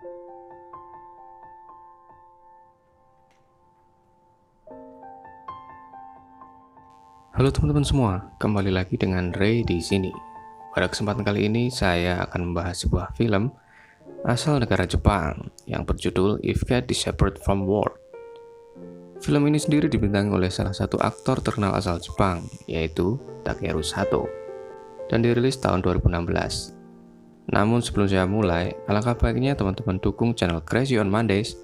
Halo teman-teman semua, kembali lagi dengan Ray di sini. Pada kesempatan kali ini saya akan membahas sebuah film asal negara Jepang yang berjudul If Cat is Separate from World. Film ini sendiri dibintangi oleh salah satu aktor terkenal asal Jepang, yaitu Takeru Sato, dan dirilis tahun 2016. Namun sebelum saya mulai, alangkah baiknya teman-teman dukung channel Crazy on Mondays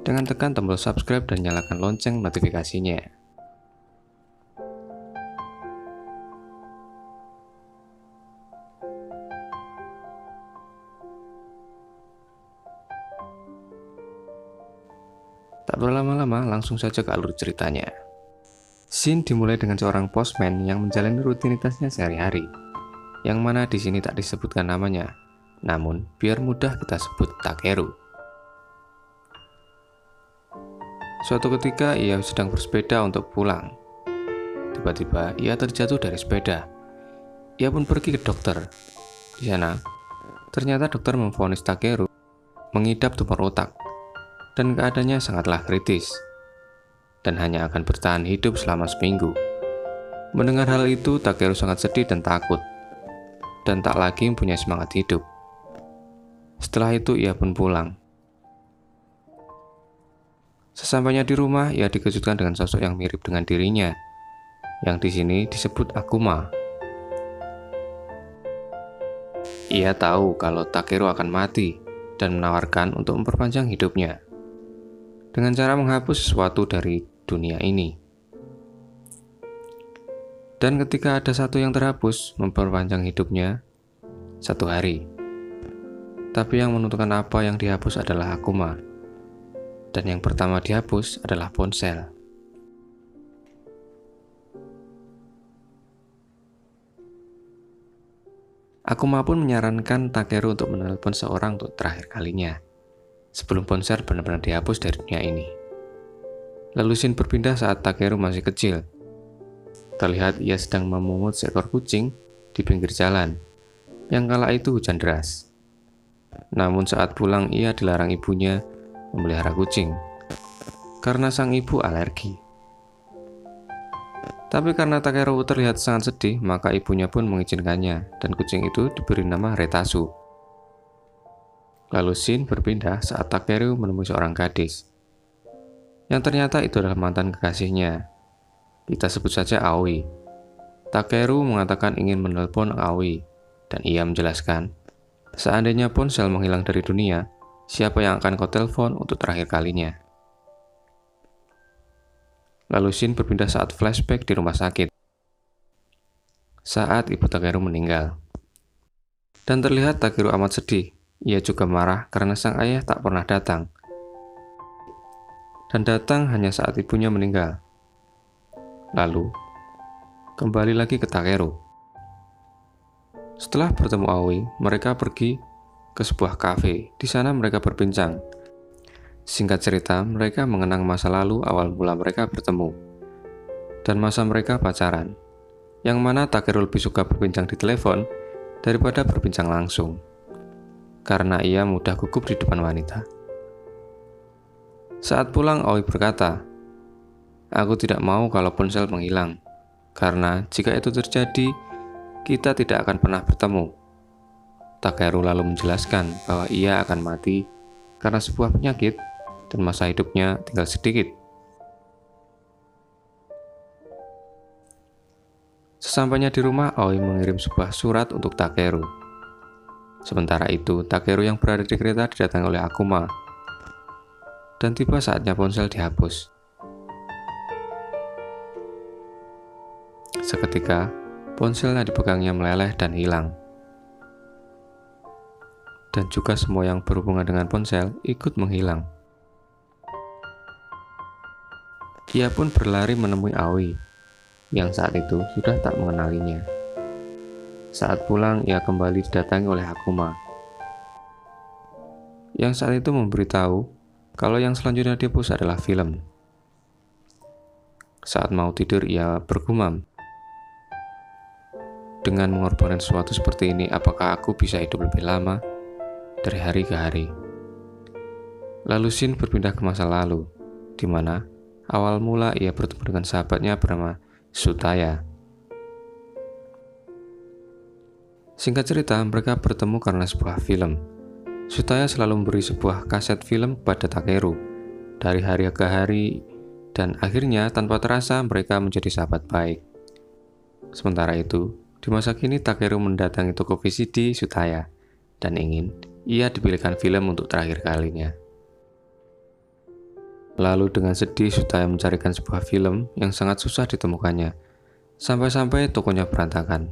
dengan tekan tombol subscribe dan nyalakan lonceng notifikasinya. Tak berlama-lama, langsung saja ke alur ceritanya. Scene dimulai dengan seorang postman yang menjalani rutinitasnya sehari-hari, yang mana di sini tak disebutkan namanya, namun biar mudah kita sebut Takeru. Suatu ketika ia sedang bersepeda untuk pulang. Tiba-tiba ia terjatuh dari sepeda. Ia pun pergi ke dokter. Di sana, ternyata dokter memvonis Takeru mengidap tumor otak dan keadaannya sangatlah kritis dan hanya akan bertahan hidup selama seminggu. Mendengar hal itu, Takeru sangat sedih dan takut dan tak lagi mempunyai semangat hidup. Setelah itu ia pun pulang. Sesampainya di rumah, ia dikejutkan dengan sosok yang mirip dengan dirinya, yang di sini disebut Akuma. Ia tahu kalau Takeru akan mati dan menawarkan untuk memperpanjang hidupnya dengan cara menghapus sesuatu dari dunia ini. Dan ketika ada satu yang terhapus, memperpanjang hidupnya satu hari. Tapi yang menentukan apa yang dihapus adalah Akuma. Dan yang pertama dihapus adalah ponsel. Akuma pun menyarankan Takeru untuk menelpon seorang untuk terakhir kalinya sebelum ponsel benar-benar dihapus dari dunia ini. Lalu Shin berpindah saat Takeru masih kecil. Terlihat ia sedang memungut seekor kucing di pinggir jalan, yang kala itu hujan deras. Namun saat pulang ia dilarang ibunya memelihara kucing, karena sang ibu alergi. Tapi karena Takeru terlihat sangat sedih, maka ibunya pun mengizinkannya, dan kucing itu diberi nama Retasu. Lalu Shin berpindah saat Takeru menemui seorang gadis. Yang ternyata itu adalah mantan kekasihnya. Kita sebut saja Aoi. Takeru mengatakan ingin menelpon Aoi, dan ia menjelaskan, seandainya ponsel menghilang dari dunia, siapa yang akan kau telepon untuk terakhir kalinya? Lalu Shin berpindah saat flashback di rumah sakit. Saat ibu Takeru meninggal. Dan terlihat Takeru amat sedih ia juga marah karena sang ayah tak pernah datang. Dan datang hanya saat ibunya meninggal. Lalu, kembali lagi ke Takeru. Setelah bertemu Aoi, mereka pergi ke sebuah kafe. Di sana mereka berbincang. Singkat cerita, mereka mengenang masa lalu awal mula mereka bertemu. Dan masa mereka pacaran. Yang mana Takeru lebih suka berbincang di telepon daripada berbincang langsung karena ia mudah gugup di depan wanita. Saat pulang, Aoi berkata, Aku tidak mau kalau ponsel menghilang, karena jika itu terjadi, kita tidak akan pernah bertemu. Takeru lalu menjelaskan bahwa ia akan mati karena sebuah penyakit dan masa hidupnya tinggal sedikit. Sesampainya di rumah, Aoi mengirim sebuah surat untuk Takeru. Sementara itu, Takeru yang berada di kereta didatangi oleh Akuma. Dan tiba saatnya ponsel dihapus. Seketika, ponselnya dipegangnya meleleh dan hilang. Dan juga semua yang berhubungan dengan ponsel ikut menghilang. Ia pun berlari menemui Aoi, yang saat itu sudah tak mengenalinya. Saat pulang, ia kembali didatangi oleh Akuma. Yang saat itu memberitahu kalau yang selanjutnya dihapus adalah film. Saat mau tidur, ia bergumam. Dengan mengorbankan sesuatu seperti ini, apakah aku bisa hidup lebih lama dari hari ke hari? Lalu Shin berpindah ke masa lalu, di mana awal mula ia bertemu dengan sahabatnya bernama Sutaya. Singkat cerita, mereka bertemu karena sebuah film. Sutaya selalu memberi sebuah kaset film kepada Takeru. Dari hari ke hari, dan akhirnya tanpa terasa mereka menjadi sahabat baik. Sementara itu, di masa kini Takeru mendatangi toko VCD Sutaya dan ingin ia dipilihkan film untuk terakhir kalinya. Lalu dengan sedih Sutaya mencarikan sebuah film yang sangat susah ditemukannya, sampai-sampai tokonya berantakan.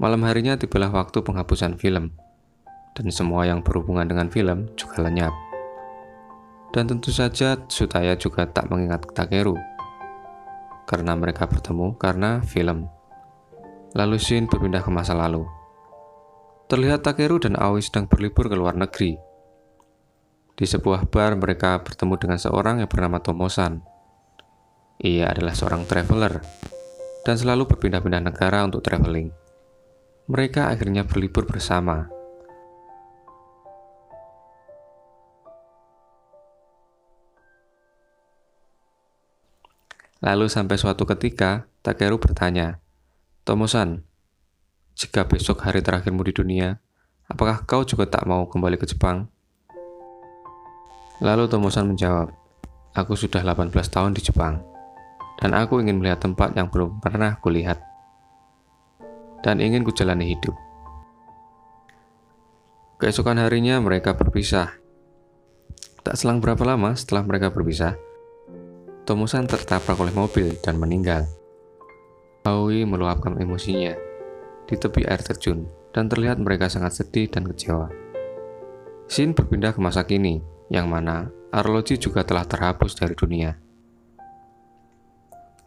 Malam harinya tibalah waktu penghapusan film, dan semua yang berhubungan dengan film juga lenyap. Dan tentu saja Sutaya juga tak mengingat Takeru karena mereka bertemu karena film. Lalu Shin berpindah ke masa lalu. Terlihat Takeru dan Aoi sedang berlibur ke luar negeri. Di sebuah bar mereka bertemu dengan seorang yang bernama Tomosan. Ia adalah seorang traveler dan selalu berpindah-pindah negara untuk traveling. Mereka akhirnya berlibur bersama Lalu sampai suatu ketika, Takeru bertanya, Tomosan, jika besok hari terakhirmu di dunia, apakah kau juga tak mau kembali ke Jepang? Lalu Tomosan menjawab, aku sudah 18 tahun di Jepang, dan aku ingin melihat tempat yang belum pernah kulihat, dan ingin kujalani hidup. Keesokan harinya mereka berpisah. Tak selang berapa lama setelah mereka berpisah, Tomusan tertabrak oleh mobil dan meninggal. Aoi meluapkan emosinya di tepi air terjun dan terlihat mereka sangat sedih dan kecewa. Shin berpindah ke masa kini, yang mana arloji juga telah terhapus dari dunia.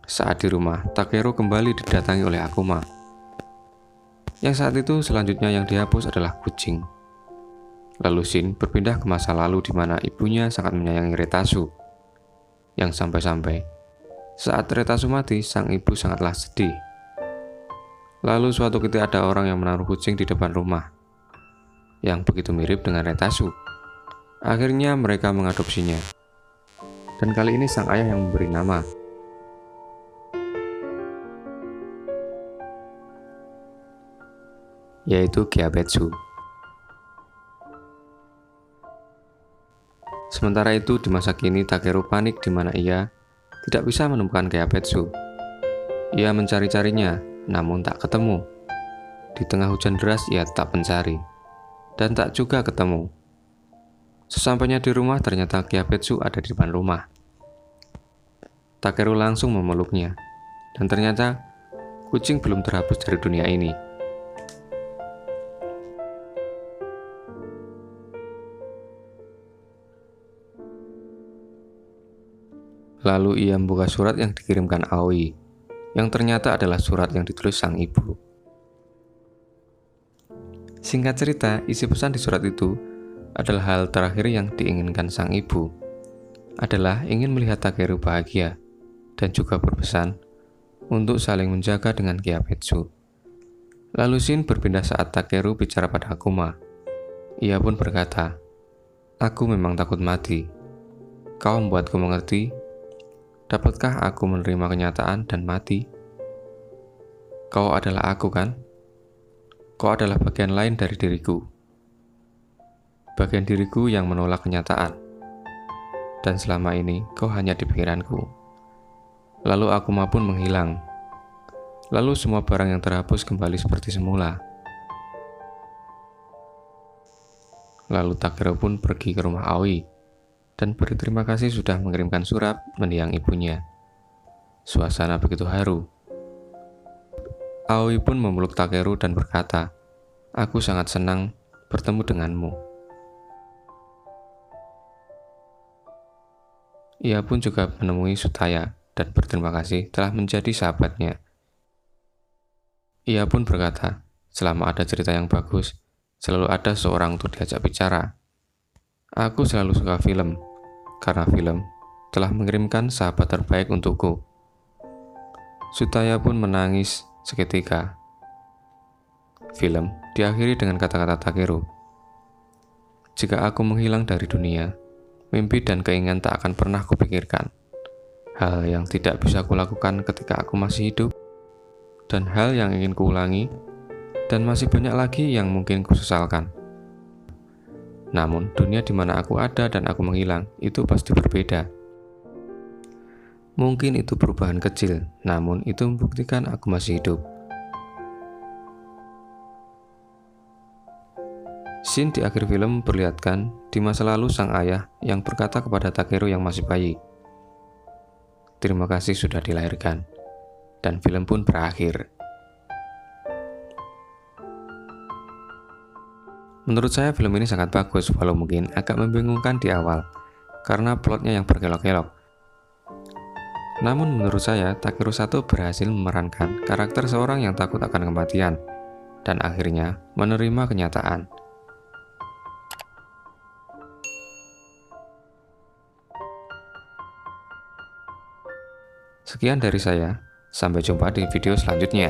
Saat di rumah, Takeru kembali didatangi oleh Akuma. Yang saat itu selanjutnya yang dihapus adalah kucing. Lalu Shin berpindah ke masa lalu di mana ibunya sangat menyayangi Retasu yang sampai-sampai saat Retasu mati, sang ibu sangatlah sedih. Lalu suatu ketika ada orang yang menaruh kucing di depan rumah, yang begitu mirip dengan Retasu. Akhirnya mereka mengadopsinya. Dan kali ini sang ayah yang memberi nama. Yaitu Gyabetsu. Sementara itu, di masa kini Takeru panik di mana ia tidak bisa menemukan Keiabetsu. Ia mencari-carinya, namun tak ketemu. Di tengah hujan deras, ia tak mencari, dan tak juga ketemu. Sesampainya di rumah, ternyata Keiabetsu ada di depan rumah. Takeru langsung memeluknya, dan ternyata kucing belum terhapus dari dunia ini. Lalu ia membuka surat yang dikirimkan Aoi, yang ternyata adalah surat yang ditulis sang ibu. Singkat cerita, isi pesan di surat itu adalah hal terakhir yang diinginkan sang ibu, adalah ingin melihat Takeru bahagia, dan juga berpesan untuk saling menjaga dengan Gyapetsu. Lalu Shin berpindah saat Takeru bicara pada Akuma. Ia pun berkata, Aku memang takut mati. Kau membuatku mengerti Dapatkah aku menerima kenyataan dan mati? Kau adalah aku, kan? Kau adalah bagian lain dari diriku. Bagian diriku yang menolak kenyataan. Dan selama ini kau hanya di pikiranku. Lalu aku pun menghilang. Lalu semua barang yang terhapus kembali seperti semula. Lalu Takero pun pergi ke rumah Aoi dan berterima kasih sudah mengirimkan surat mendiang ibunya. Suasana begitu haru. Aoi pun memeluk Takeru dan berkata, Aku sangat senang bertemu denganmu. Ia pun juga menemui Sutaya dan berterima kasih telah menjadi sahabatnya. Ia pun berkata, selama ada cerita yang bagus, selalu ada seorang untuk diajak bicara. Aku selalu suka film, karena film telah mengirimkan sahabat terbaik untukku. Sutaya pun menangis seketika. Film diakhiri dengan kata-kata Takeru. Jika aku menghilang dari dunia, mimpi dan keinginan tak akan pernah kupikirkan. Hal yang tidak bisa kulakukan ketika aku masih hidup, dan hal yang ingin kuulangi, dan masih banyak lagi yang mungkin kusesalkan. Namun, dunia di mana aku ada dan aku menghilang itu pasti berbeda. Mungkin itu perubahan kecil, namun itu membuktikan aku masih hidup. Scene di akhir film perlihatkan di masa lalu sang ayah yang berkata kepada Takeru yang masih bayi, Terima kasih sudah dilahirkan. Dan film pun berakhir. Menurut saya film ini sangat bagus walau mungkin agak membingungkan di awal karena plotnya yang berkelok-kelok. Namun menurut saya Takeru Sato berhasil memerankan karakter seorang yang takut akan kematian dan akhirnya menerima kenyataan Sekian dari saya, sampai jumpa di video selanjutnya.